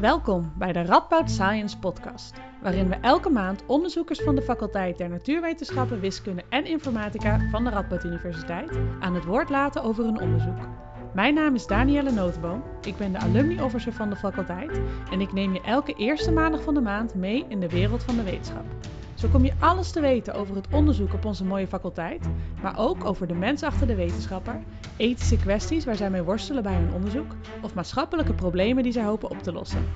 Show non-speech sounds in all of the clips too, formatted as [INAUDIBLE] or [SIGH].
Welkom bij de Radboud Science Podcast, waarin we elke maand onderzoekers van de faculteit der Natuurwetenschappen, Wiskunde en Informatica van de Radboud Universiteit aan het woord laten over hun onderzoek. Mijn naam is Danielle Notenboom, ik ben de alumni officer van de faculteit en ik neem je elke eerste maandag van de maand mee in de wereld van de wetenschap. Zo kom je alles te weten over het onderzoek op onze mooie faculteit, maar ook over de mens achter de wetenschapper, ethische kwesties waar zij mee worstelen bij hun onderzoek of maatschappelijke problemen die zij hopen op te lossen.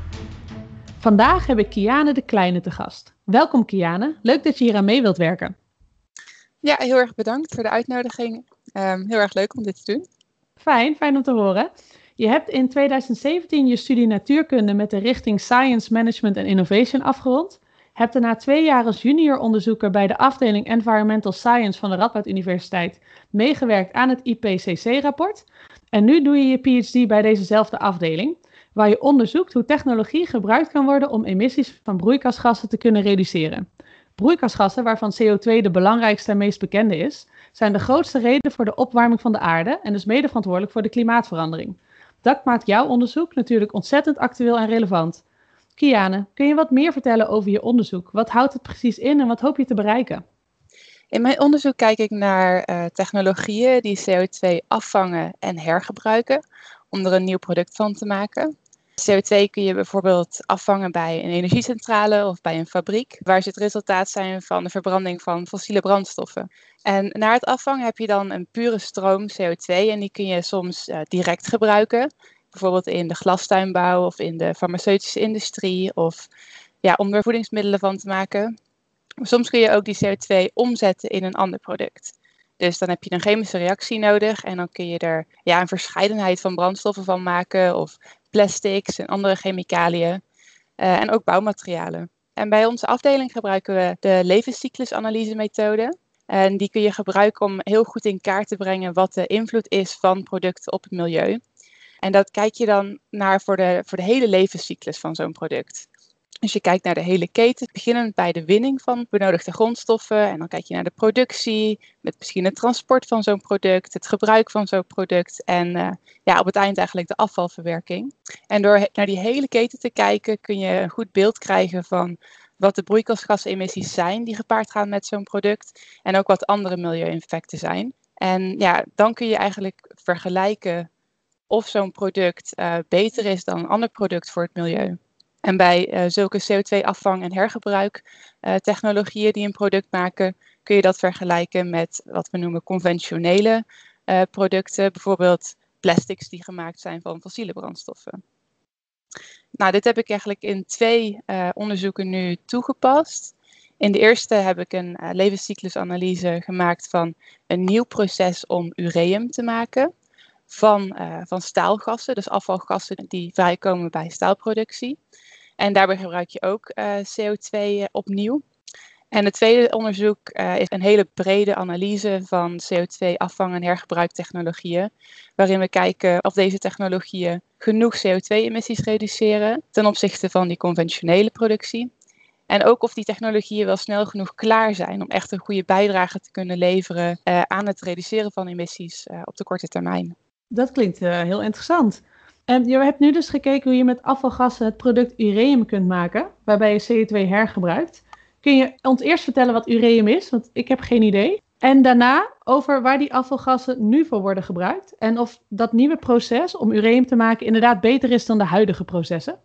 Vandaag heb ik Kiane de Kleine te gast. Welkom Kiane, leuk dat je hier aan mee wilt werken. Ja, heel erg bedankt voor de uitnodiging. Um, heel erg leuk om dit te doen. Fijn, fijn om te horen. Je hebt in 2017 je studie natuurkunde met de richting Science Management and Innovation afgerond heb daarna twee jaar als junior onderzoeker bij de afdeling Environmental Science van de Radboud Universiteit meegewerkt aan het IPCC-rapport. En nu doe je je PhD bij dezezelfde afdeling, waar je onderzoekt hoe technologie gebruikt kan worden om emissies van broeikasgassen te kunnen reduceren. Broeikasgassen, waarvan CO2 de belangrijkste en meest bekende is, zijn de grootste reden voor de opwarming van de aarde en dus mede verantwoordelijk voor de klimaatverandering. Dat maakt jouw onderzoek natuurlijk ontzettend actueel en relevant. Kiane, kun je wat meer vertellen over je onderzoek? Wat houdt het precies in en wat hoop je te bereiken? In mijn onderzoek kijk ik naar uh, technologieën die CO2 afvangen en hergebruiken om er een nieuw product van te maken. CO2 kun je bijvoorbeeld afvangen bij een energiecentrale of bij een fabriek, waar ze het resultaat zijn van de verbranding van fossiele brandstoffen. En na het afvangen heb je dan een pure stroom CO2 en die kun je soms uh, direct gebruiken bijvoorbeeld in de glastuinbouw of in de farmaceutische industrie of ja, om er voedingsmiddelen van te maken. Soms kun je ook die CO2 omzetten in een ander product. Dus dan heb je een chemische reactie nodig en dan kun je er ja, een verscheidenheid van brandstoffen van maken of plastics en andere chemicaliën uh, en ook bouwmaterialen. En bij onze afdeling gebruiken we de levenscyclusanalyse methode. En die kun je gebruiken om heel goed in kaart te brengen wat de invloed is van producten op het milieu. En dat kijk je dan naar voor de, voor de hele levenscyclus van zo'n product. Dus je kijkt naar de hele keten, beginnend bij de winning van benodigde grondstoffen. En dan kijk je naar de productie, met misschien het transport van zo'n product, het gebruik van zo'n product. En uh, ja, op het eind eigenlijk de afvalverwerking. En door naar die hele keten te kijken, kun je een goed beeld krijgen van wat de broeikasgasemissies zijn die gepaard gaan met zo'n product. En ook wat andere milieu-effecten zijn. En ja, dan kun je eigenlijk vergelijken of zo'n product uh, beter is dan een ander product voor het milieu. En bij uh, zulke CO2-afvang- en hergebruiktechnologieën uh, die een product maken, kun je dat vergelijken met wat we noemen conventionele producten, bijvoorbeeld plastics die gemaakt zijn van fossiele brandstoffen. Nou, dit heb ik eigenlijk in twee onderzoeken nu toegepast. In de eerste heb ik een levenscyclusanalyse gemaakt van een nieuw proces om ureum te maken van, uh, van staalgassen, dus afvalgassen die vrijkomen bij staalproductie. En daarbij gebruik je ook eh, CO2 eh, opnieuw. En het tweede onderzoek is een hele brede analyse van CO2-afvang- en hergebruiktechnologieën, waarin we kijken of deze technologieën genoeg CO2-emissies reduceren ten opzichte van die conventionele productie. En ook of die technologieën wel snel genoeg klaar zijn om echt een goede bijdrage te kunnen leveren aan het reduceren van emissies op de korte termijn. Dat klinkt uh, heel interessant. En je hebt nu dus gekeken hoe je met afvalgassen het product ureum kunt maken, waarbij je CO2 hergebruikt. Kun je ons eerst vertellen wat ureum is? Want ik heb geen idee. En daarna over waar die afvalgassen nu voor worden gebruikt. En of dat nieuwe proces om ureum te maken inderdaad beter is dan de huidige processen.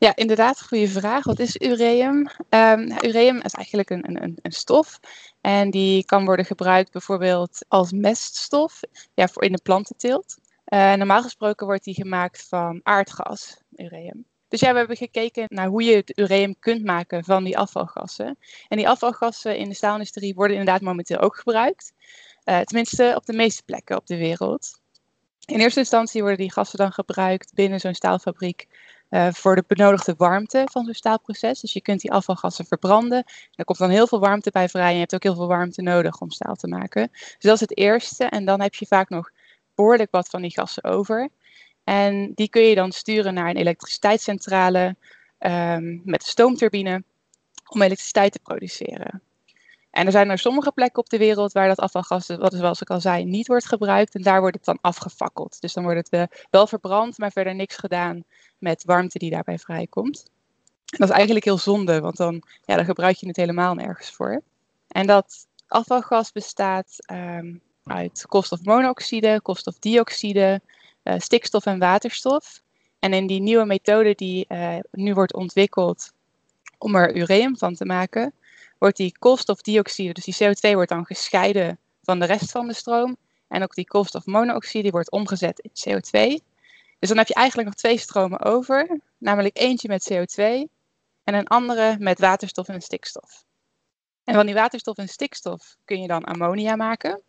Ja, inderdaad, goede vraag. Wat is ureum? Um, ureum is eigenlijk een, een, een stof. En die kan worden gebruikt bijvoorbeeld als meststof ja, voor in de plantenteelt. Uh, normaal gesproken wordt die gemaakt van aardgas, ureum. Dus ja, we hebben gekeken naar hoe je het ureum kunt maken van die afvalgassen. En die afvalgassen in de staalindustrie worden inderdaad momenteel ook gebruikt. Uh, tenminste op de meeste plekken op de wereld. In eerste instantie worden die gassen dan gebruikt binnen zo'n staalfabriek uh, voor de benodigde warmte van zo'n staalproces. Dus je kunt die afvalgassen verbranden. Er komt dan heel veel warmte bij vrij en je hebt ook heel veel warmte nodig om staal te maken. Dus dat is het eerste. En dan heb je vaak nog behoorlijk wat van die gassen over. En die kun je dan sturen naar een elektriciteitscentrale um, met een stoomturbine om elektriciteit te produceren. En er zijn er sommige plekken op de wereld waar dat afvalgas, wat zoals ik al zei, niet wordt gebruikt. En daar wordt het dan afgefakkeld. Dus dan wordt het uh, wel verbrand, maar verder niks gedaan met warmte die daarbij vrijkomt. Dat is eigenlijk heel zonde, want dan, ja, dan gebruik je het helemaal nergens voor. En dat afvalgas bestaat um, uit koolstofmonoxide, koolstofdioxide, uh, stikstof en waterstof. En in die nieuwe methode die uh, nu wordt ontwikkeld om er ureum van te maken, wordt die koolstofdioxide, dus die CO2, wordt dan gescheiden van de rest van de stroom. En ook die koolstofmonoxide wordt omgezet in CO2. Dus dan heb je eigenlijk nog twee stromen over, namelijk eentje met CO2 en een andere met waterstof en stikstof. En van die waterstof en stikstof kun je dan ammonia maken.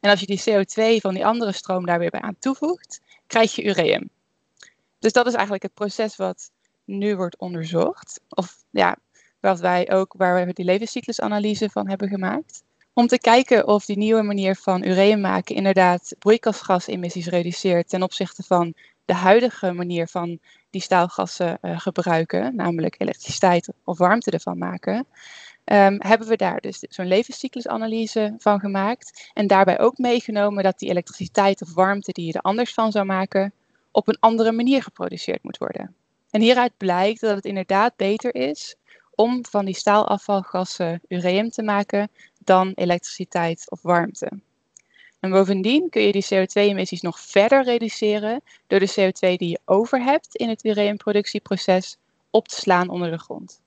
En als je die CO2 van die andere stroom daar weer bij aan toevoegt, krijg je ureum. Dus dat is eigenlijk het proces wat nu wordt onderzocht. Of ja, wat wij ook, waar we die levenscyclusanalyse van hebben gemaakt. Om te kijken of die nieuwe manier van ureum maken inderdaad broeikasgasemissies reduceert ten opzichte van de huidige manier van die staalgassen uh, gebruiken, namelijk elektriciteit of warmte ervan maken. Um, hebben we daar dus zo'n levenscyclusanalyse van gemaakt. En daarbij ook meegenomen dat die elektriciteit of warmte die je er anders van zou maken, op een andere manier geproduceerd moet worden. En hieruit blijkt dat het inderdaad beter is om van die staalafvalgassen ureum te maken dan elektriciteit of warmte. En bovendien kun je die CO2-emissies nog verder reduceren door de CO2 die je over hebt in het ureumproductieproces op te slaan onder de grond.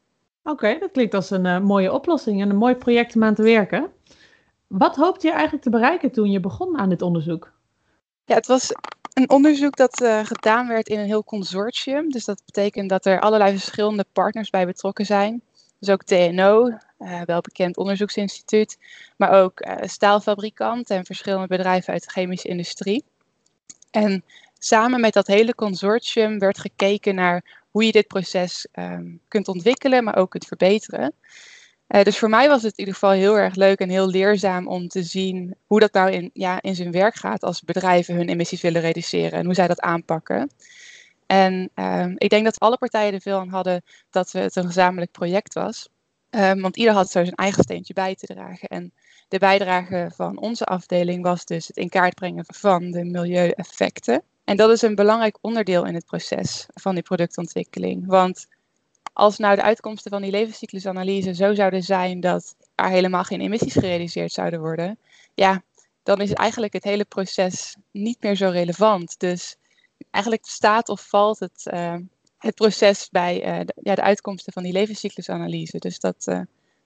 Oké, dat klinkt als een uh, mooie oplossing en een mooi project om aan te werken. Wat hoopte je eigenlijk te bereiken toen je begon aan dit onderzoek? Ja, het was een onderzoek dat uh, gedaan werd in een heel consortium. Dus dat betekent dat er allerlei verschillende partners bij betrokken zijn. Dus ook TNO, uh, wel bekend onderzoeksinstituut, maar ook uh, staalfabrikanten en verschillende bedrijven uit de chemische industrie. En samen met dat hele consortium werd gekeken naar hoe je dit proces um, kunt ontwikkelen, maar ook kunt verbeteren. Uh, dus voor mij was het in ieder geval heel erg leuk en heel leerzaam om te zien hoe dat nou in, ja, in zijn werk gaat als bedrijven hun emissies willen reduceren en hoe zij dat aanpakken. En um, ik denk dat alle partijen er veel aan hadden dat het een gezamenlijk project was. Um, want ieder had zo zijn eigen steentje bij te dragen. En de bijdrage van onze afdeling was dus het in kaart brengen van de milieueffecten. En dat is een belangrijk onderdeel in het proces van die productontwikkeling. Want als nou de uitkomsten van die levenscyclusanalyse zo zouden zijn dat er helemaal geen emissies gerealiseerd zouden worden, ja, dan is eigenlijk het hele proces niet meer zo relevant. Dus eigenlijk staat of valt het, uh, het proces bij uh, de, ja, de uitkomsten van die levenscyclusanalyse. Dus dat, uh,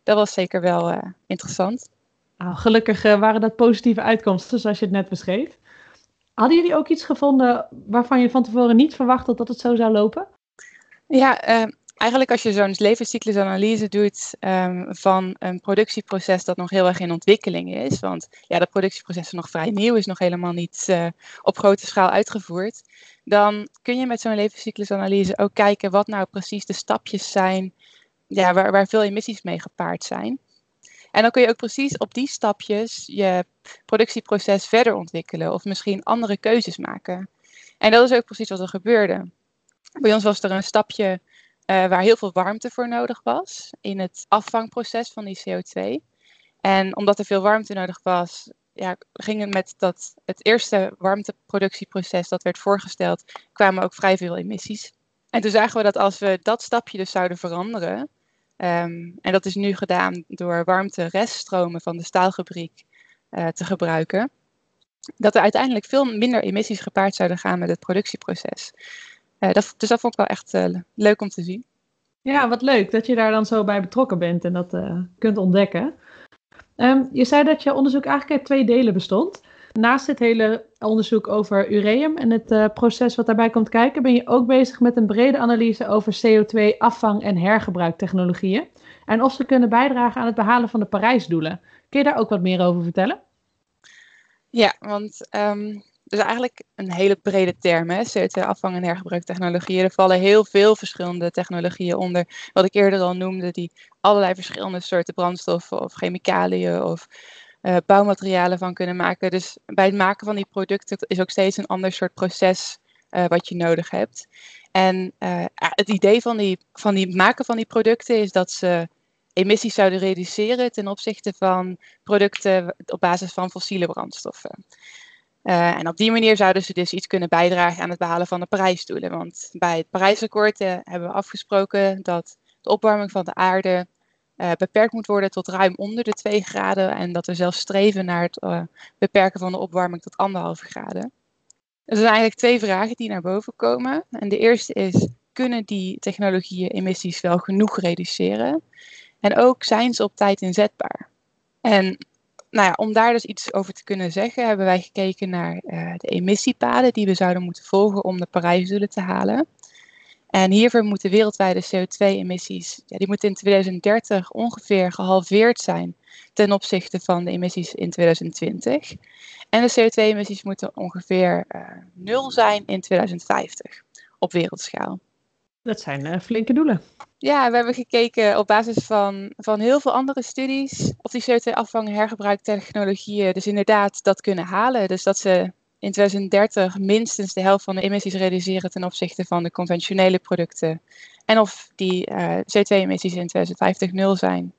dat was zeker wel interessant. Nou, gelukkig waren dat positieve uitkomsten, zoals je het net beschreef. Hadden jullie ook iets gevonden waarvan je van tevoren niet verwacht had dat het zo zou lopen? Ja, eigenlijk als je zo'n levenscyclusanalyse doet um, van een productieproces dat nog heel erg in ontwikkeling is, want ja, dat productieproces is nog vrij nieuw, is nog helemaal niet uh, op grote schaal uitgevoerd, dan kun je met zo'n levenscyclusanalyse ook kijken wat nou precies de stapjes zijn ja, waar, waar veel emissies mee gepaard zijn. En dan kun je ook precies op die stapjes je productieproces verder ontwikkelen of misschien andere keuzes maken. En dat is ook precies wat er gebeurde. Bij ons was er een stapje uh, waar heel veel warmte voor nodig was in het afvangproces van die CO2. En omdat er veel warmte nodig was, ja, gingen met dat, het eerste warmteproductieproces dat werd voorgesteld, kwamen ook vrij veel emissies. En toen zagen we dat als we dat stapje dus zouden veranderen, um, en dat is nu gedaan door warmte-reststromen van de staalfabriek uh, te gebruiken, dat er uiteindelijk veel minder emissies gepaard zouden gaan met het productieproces. Uh, dat, dus dat vond ik wel echt uh, leuk om te zien. Ja, wat leuk dat je daar dan zo bij betrokken bent en dat uh, kunt ontdekken. Um, je zei dat je onderzoek eigenlijk uit twee delen bestond. Naast het hele onderzoek over ureum en het proces wat daarbij komt kijken, ben je ook bezig met een brede analyse over CO2-afvang- en hergebruiktechnologieën. En of ze kunnen bijdragen aan het behalen van de Parijsdoelen. Kun je daar ook wat meer over vertellen? Ja, want um, dus eigenlijk een hele brede term, hè? CO2-afvang en hergebruiktechnologieën. Er vallen heel veel verschillende technologieën onder. Wat ik eerder al noemde, die allerlei verschillende soorten brandstoffen of chemicaliën of uh, bouwmaterialen van kunnen maken. Dus bij het maken van die producten is ook steeds een ander soort proces uh, wat je nodig hebt. En uh, het idee van die, van die maken van die producten is dat ze emissies zouden reduceren ten opzichte van producten op basis van fossiele brandstoffen. Uh, en op die manier zouden ze dus iets kunnen bijdragen aan het behalen van de Parijsdoelen. Want bij het Parijsakkoord uh, hebben we afgesproken dat de opwarming van de aarde uh, beperkt moet worden tot ruim onder de 2 graden. En dat we zelfs streven naar het beperken van de opwarming tot anderhalve graden. Er zijn eigenlijk twee vragen die naar boven komen. En de eerste is, kunnen die technologieën emissies wel genoeg reduceren? En ook zijn ze op tijd inzetbaar? En nou ja, om daar dus iets over te kunnen zeggen, hebben wij gekeken naar uh, de emissiepaden die we zouden moeten volgen om de Parijsdoelen te halen. En hiervoor moeten wereldwijde CO2-emissies, ja, die moeten in 2030 ongeveer gehalveerd zijn ten opzichte van de emissies in 2020. En de CO2-emissies moeten ongeveer uh, nul zijn in 2050 op wereldschaal. Dat zijn uh, flinke doelen. Ja, we hebben gekeken op basis van, van heel veel andere studies of die CO2-afvang hergebruiktechnologieën dus inderdaad dat kunnen halen. Dus dat ze in 2030 minstens de helft van de emissies reduceren ten opzichte van de conventionele producten. En of die uh, CO2-emissies in 2050 nul zijn.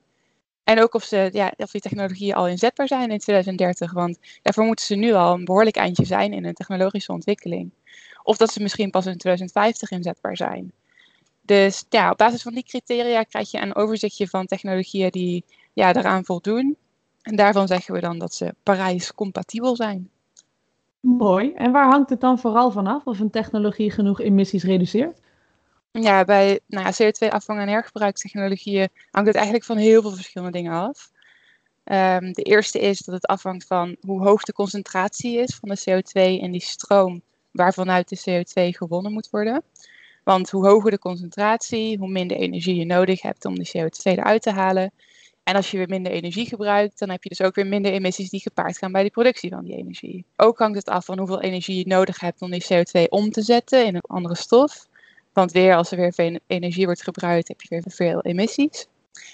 En ook of, ze, ja, of die technologieën al inzetbaar zijn in 2030. Want daarvoor moeten ze nu al een behoorlijk eindje zijn in een technologische ontwikkeling. Of dat ze misschien pas in 2050 inzetbaar zijn. Dus ja, op basis van die criteria krijg je een overzichtje van technologieën die ja, daaraan voldoen. En daarvan zeggen we dan dat ze Parijs-compatibel zijn. Mooi. En waar hangt het dan vooral vanaf of een technologie genoeg emissies reduceert? Ja, bij nou ja, CO2-afvang en hergebruikstechnologieën hangt het eigenlijk van heel veel verschillende dingen af. Um, de eerste is dat het afhangt van hoe hoog de concentratie is van de CO2 in die stroom waarvanuit de CO2 gewonnen moet worden. Want hoe hoger de concentratie, hoe minder energie je nodig hebt om die CO2 eruit te halen. En als je weer minder energie gebruikt, dan heb je dus ook weer minder emissies die gepaard gaan bij de productie van die energie. Ook hangt het af van hoeveel energie je nodig hebt om die CO2 om te zetten in een andere stof. Want weer als er weer veel energie wordt gebruikt, heb je weer veel emissies.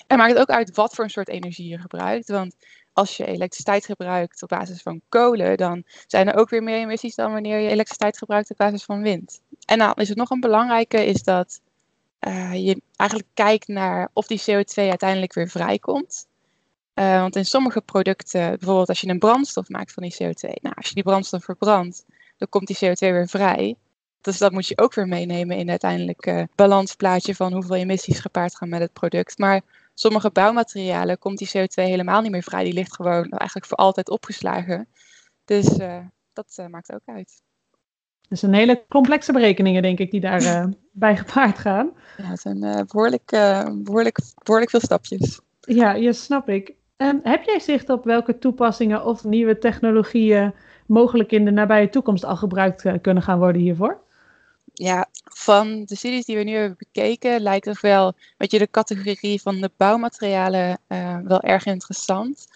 En maakt het ook uit wat voor een soort energie je gebruikt. Want als je elektriciteit gebruikt op basis van kolen, dan zijn er ook weer meer emissies dan wanneer je elektriciteit gebruikt op basis van wind. En dan is het nog een belangrijke, is dat uh, je eigenlijk kijkt naar of die CO2 uiteindelijk weer vrijkomt. Uh, want in sommige producten, bijvoorbeeld als je een brandstof maakt van die CO2, nou, als je die brandstof verbrandt, dan komt die CO2 weer vrij. Dus dat moet je ook weer meenemen in het uiteindelijke balansplaatje van hoeveel emissies gepaard gaan met het product. Maar sommige bouwmaterialen komt die CO2 helemaal niet meer vrij. Die ligt gewoon eigenlijk voor altijd opgeslagen. Dus uh, dat uh, maakt ook uit. Dus een hele complexe berekeningen, denk ik, die daarbij uh, [LAUGHS] bij gepaard gaan. Ja, het zijn behoorlijk, behoorlijk, behoorlijk veel stapjes. Ja, ja snap ik. Um, heb jij zicht op welke toepassingen of nieuwe technologieën mogelijk in de nabije toekomst al gebruikt kunnen gaan worden hiervoor? ja, van de studies die we nu hebben bekeken, lijkt toch wel weet je, de categorie van de bouwmaterialen uh, wel erg interessant.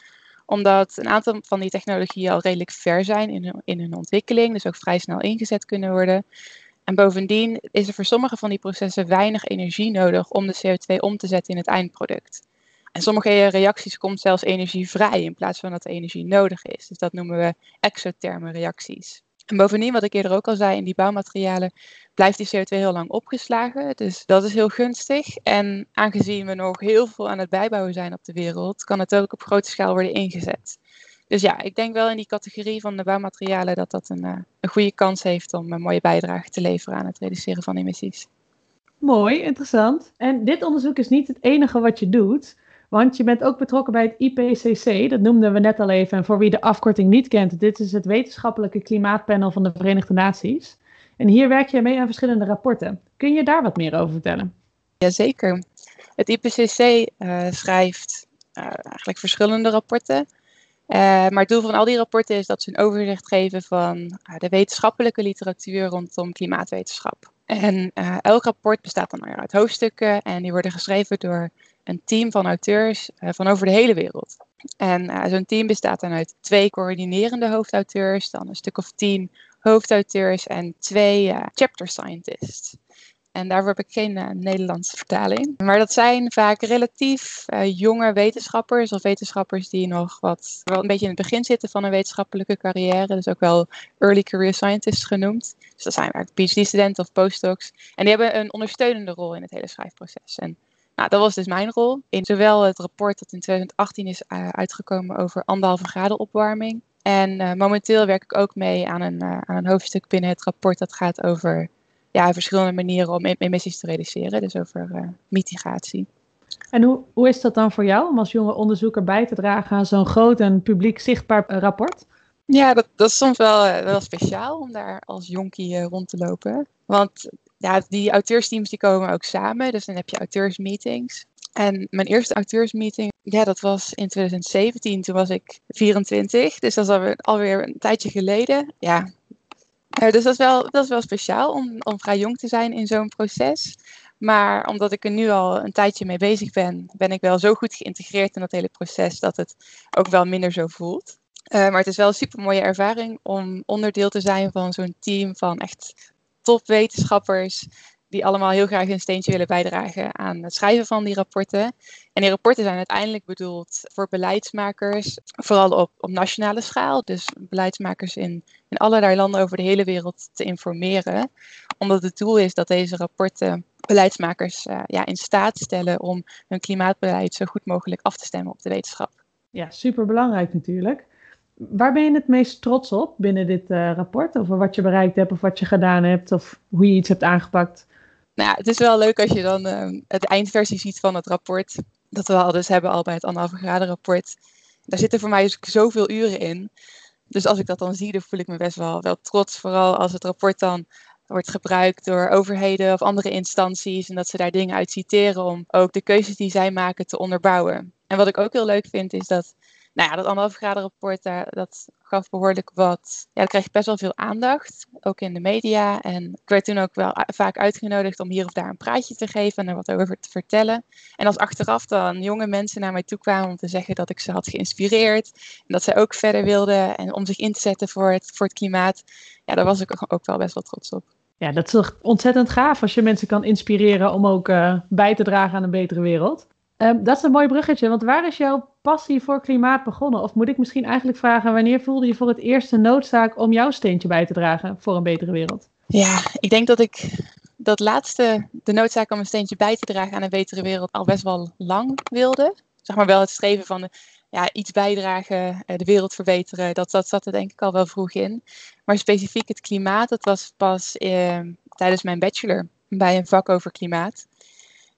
Omdat een aantal van die technologieën al redelijk ver zijn in hun, in hun ontwikkeling, dus ook vrij snel ingezet kunnen worden. En bovendien is er voor sommige van die processen weinig energie nodig om de CO2 om te zetten in het eindproduct. En sommige reacties komt zelfs energie vrij in plaats van dat er energie nodig is. Dus dat noemen we exotherme reacties. En bovendien, wat ik eerder ook al zei, in die bouwmaterialen blijft die CO2 heel lang opgeslagen. Dus dat is heel gunstig. En aangezien we nog heel veel aan het bijbouwen zijn op de wereld, kan het ook op grote schaal worden ingezet. Dus ja, ik denk wel in die categorie van de bouwmaterialen dat dat een, uh, een goede kans heeft om een mooie bijdrage te leveren aan het reduceren van emissies. Mooi, interessant. En dit onderzoek is niet het enige wat je doet. Want je bent ook betrokken bij het IPCC, dat noemden we net al even. En voor wie de afkorting niet kent, dit is het wetenschappelijke klimaatpanel van de Verenigde Naties. En hier werk je mee aan verschillende rapporten. Kun je daar wat meer over vertellen? Jazeker. Het IPCC eh, schrijft uh, eigenlijk verschillende rapporten. Uh, maar het doel van al die rapporten is dat ze een overzicht geven van de wetenschappelijke literatuur rondom klimaatwetenschap. En elk rapport bestaat dan uit hoofdstukken en die worden geschreven door een team van auteurs uh, van over de hele wereld. En uh, zo'n team bestaat dan uit twee coördinerende hoofdauteurs, dan een stuk of tien hoofdauteurs en twee uh, chapter scientists. En daarvoor heb ik geen Nederlandse vertaling. Maar dat zijn vaak relatief jonge wetenschappers of wetenschappers die nog wat wel een beetje in het begin zitten van een wetenschappelijke carrière. Dus ook wel early career scientists genoemd. Dus dat zijn vaak PhD-studenten of postdocs. En die hebben een ondersteunende rol in het hele schrijfproces. En Nou, dat was dus mijn rol. In zowel het rapport dat in 2018 is uh, uitgekomen over anderhalve graden opwarming. En uh, momenteel werk ik ook mee aan een, uh, aan een hoofdstuk binnen het rapport dat gaat over ja, verschillende manieren om emissies te reduceren. Dus over mitigatie. En hoe, hoe is dat dan voor jou om als jonge onderzoeker bij te dragen aan zo'n groot en publiek zichtbaar rapport? Ja, dat, dat is soms wel, wel speciaal om daar als jonkie rond te lopen. Want ja, die auteursteams die komen ook samen. Dus dan heb je auteursmeetings. En mijn eerste auteursmeeting, ja, dat was in 2017. Toen was ik 24. Dus dat is alweer, een tijdje geleden. Ja. Uh, dus dat is wel, dat is wel speciaal om, om vrij jong te zijn in zo'n proces. Maar omdat ik er nu al een tijdje mee bezig ben, ben ik wel zo goed geïntegreerd in dat hele proces dat het ook wel minder zo voelt. Uh, maar het is wel een super mooie ervaring om onderdeel te zijn van zo'n team van echt topwetenschappers die allemaal heel graag een steentje willen bijdragen aan het schrijven van die rapporten. En die rapporten zijn uiteindelijk bedoeld voor beleidsmakers, vooral op, op nationale schaal. Dus beleidsmakers in, in allerlei landen over de hele wereld te informeren. Omdat het doel is dat deze rapporten beleidsmakers uh, ja, in staat stellen om hun klimaatbeleid zo goed mogelijk af te stemmen op de wetenschap. Ja, super belangrijk natuurlijk. Waar ben je het meest trots op binnen dit uh, rapport? Over wat je bereikt hebt of wat je gedaan hebt of hoe je iets hebt aangepakt? Nou het is wel leuk als je dan uh, het eindversie ziet van het rapport. Dat we al dus hebben al bij het anderhalve graden rapport. Daar zitten voor mij dus zoveel uren in. Dus als ik dat dan zie, dan voel ik me best wel, wel trots. Vooral als het rapport dan wordt gebruikt door overheden of andere instanties. En dat ze daar dingen uit citeren om ook de keuzes die zij maken te onderbouwen. En wat ik ook heel leuk vind, is dat nou ja, dat anderhalf graden rapport, daar, dat gaf behoorlijk wat. Ja, dat kreeg best wel veel aandacht, ook in de media. En ik werd toen ook wel vaak uitgenodigd om hier of daar een praatje te geven en er wat over te vertellen. En als achteraf dan jonge mensen naar mij toe kwamen om te zeggen dat ik ze had geïnspireerd. En dat zij ook verder wilden en om zich in te zetten voor het, voor het klimaat. Ja, daar was ik ook wel best wel trots op. Ja, dat is toch ontzettend gaaf als je mensen kan inspireren om ook uh, bij te dragen aan een betere wereld. Um, dat is een mooi bruggetje, want waar is jouw passie voor klimaat begonnen? Of moet ik misschien eigenlijk vragen, wanneer voelde je voor het eerst de noodzaak om jouw steentje bij te dragen voor een betere wereld? Ja, ik denk dat ik dat laatste, de noodzaak om een steentje bij te dragen aan een betere wereld, al best wel lang wilde. Zeg maar wel het streven van ja, iets bijdragen, eh, de wereld verbeteren, dat, dat zat er denk ik al wel vroeg in. Maar specifiek het klimaat, dat was pas eh, tijdens mijn bachelor bij een vak over klimaat.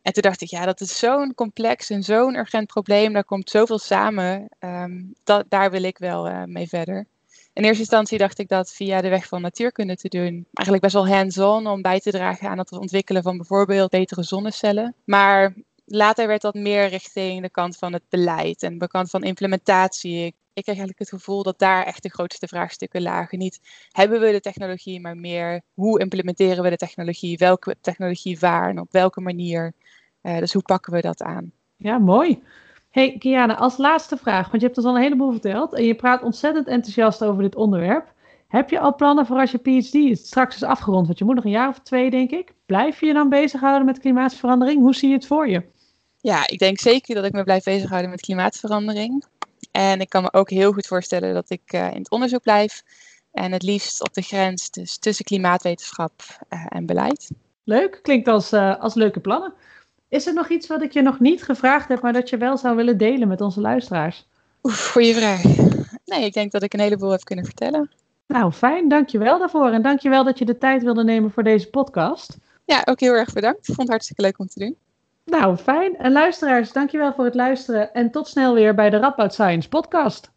En toen dacht ik, ja, dat is zo'n complex en zo'n urgent probleem. Daar komt zoveel samen. Um, dat, daar wil ik wel uh, mee verder. In eerste instantie dacht ik dat via de weg van natuurkunde te doen. Eigenlijk best wel hands-on om bij te dragen aan het ontwikkelen van bijvoorbeeld betere zonnecellen. Maar later werd dat meer richting de kant van het beleid en de kant van implementatie. Ik, ik kreeg eigenlijk het gevoel dat daar echt de grootste vraagstukken lagen. Niet hebben we de technologie, maar meer hoe implementeren we de technologie? Welke technologie waar en op welke manier? Uh, dus hoe pakken we dat aan? Ja, mooi. Hey Kiana, als laatste vraag, want je hebt ons al een heleboel verteld en je praat ontzettend enthousiast over dit onderwerp. Heb je al plannen voor als je PhD straks is afgerond? Want je moet nog een jaar of twee, denk ik. Blijf je je dan bezighouden met klimaatverandering? Hoe zie je het voor je? Ja, ik denk zeker dat ik me blijf bezighouden met klimaatverandering. En ik kan me ook heel goed voorstellen dat ik uh, in het onderzoek blijf. En het liefst op de grens dus tussen klimaatwetenschap uh, en beleid. Leuk, klinkt als, uh, als leuke plannen. Is er nog iets wat ik je nog niet gevraagd heb, maar dat je wel zou willen delen met onze luisteraars? Oef, goeie vraag. Nee, ik denk dat ik een heleboel heb kunnen vertellen. Nou, fijn. Dankjewel daarvoor. En dankjewel dat je de tijd wilde nemen voor deze podcast. Ja, ook heel erg bedankt. Ik vond het hartstikke leuk om te doen. Nou, fijn. En luisteraars, dankjewel voor het luisteren. En tot snel weer bij de Radboud Science podcast.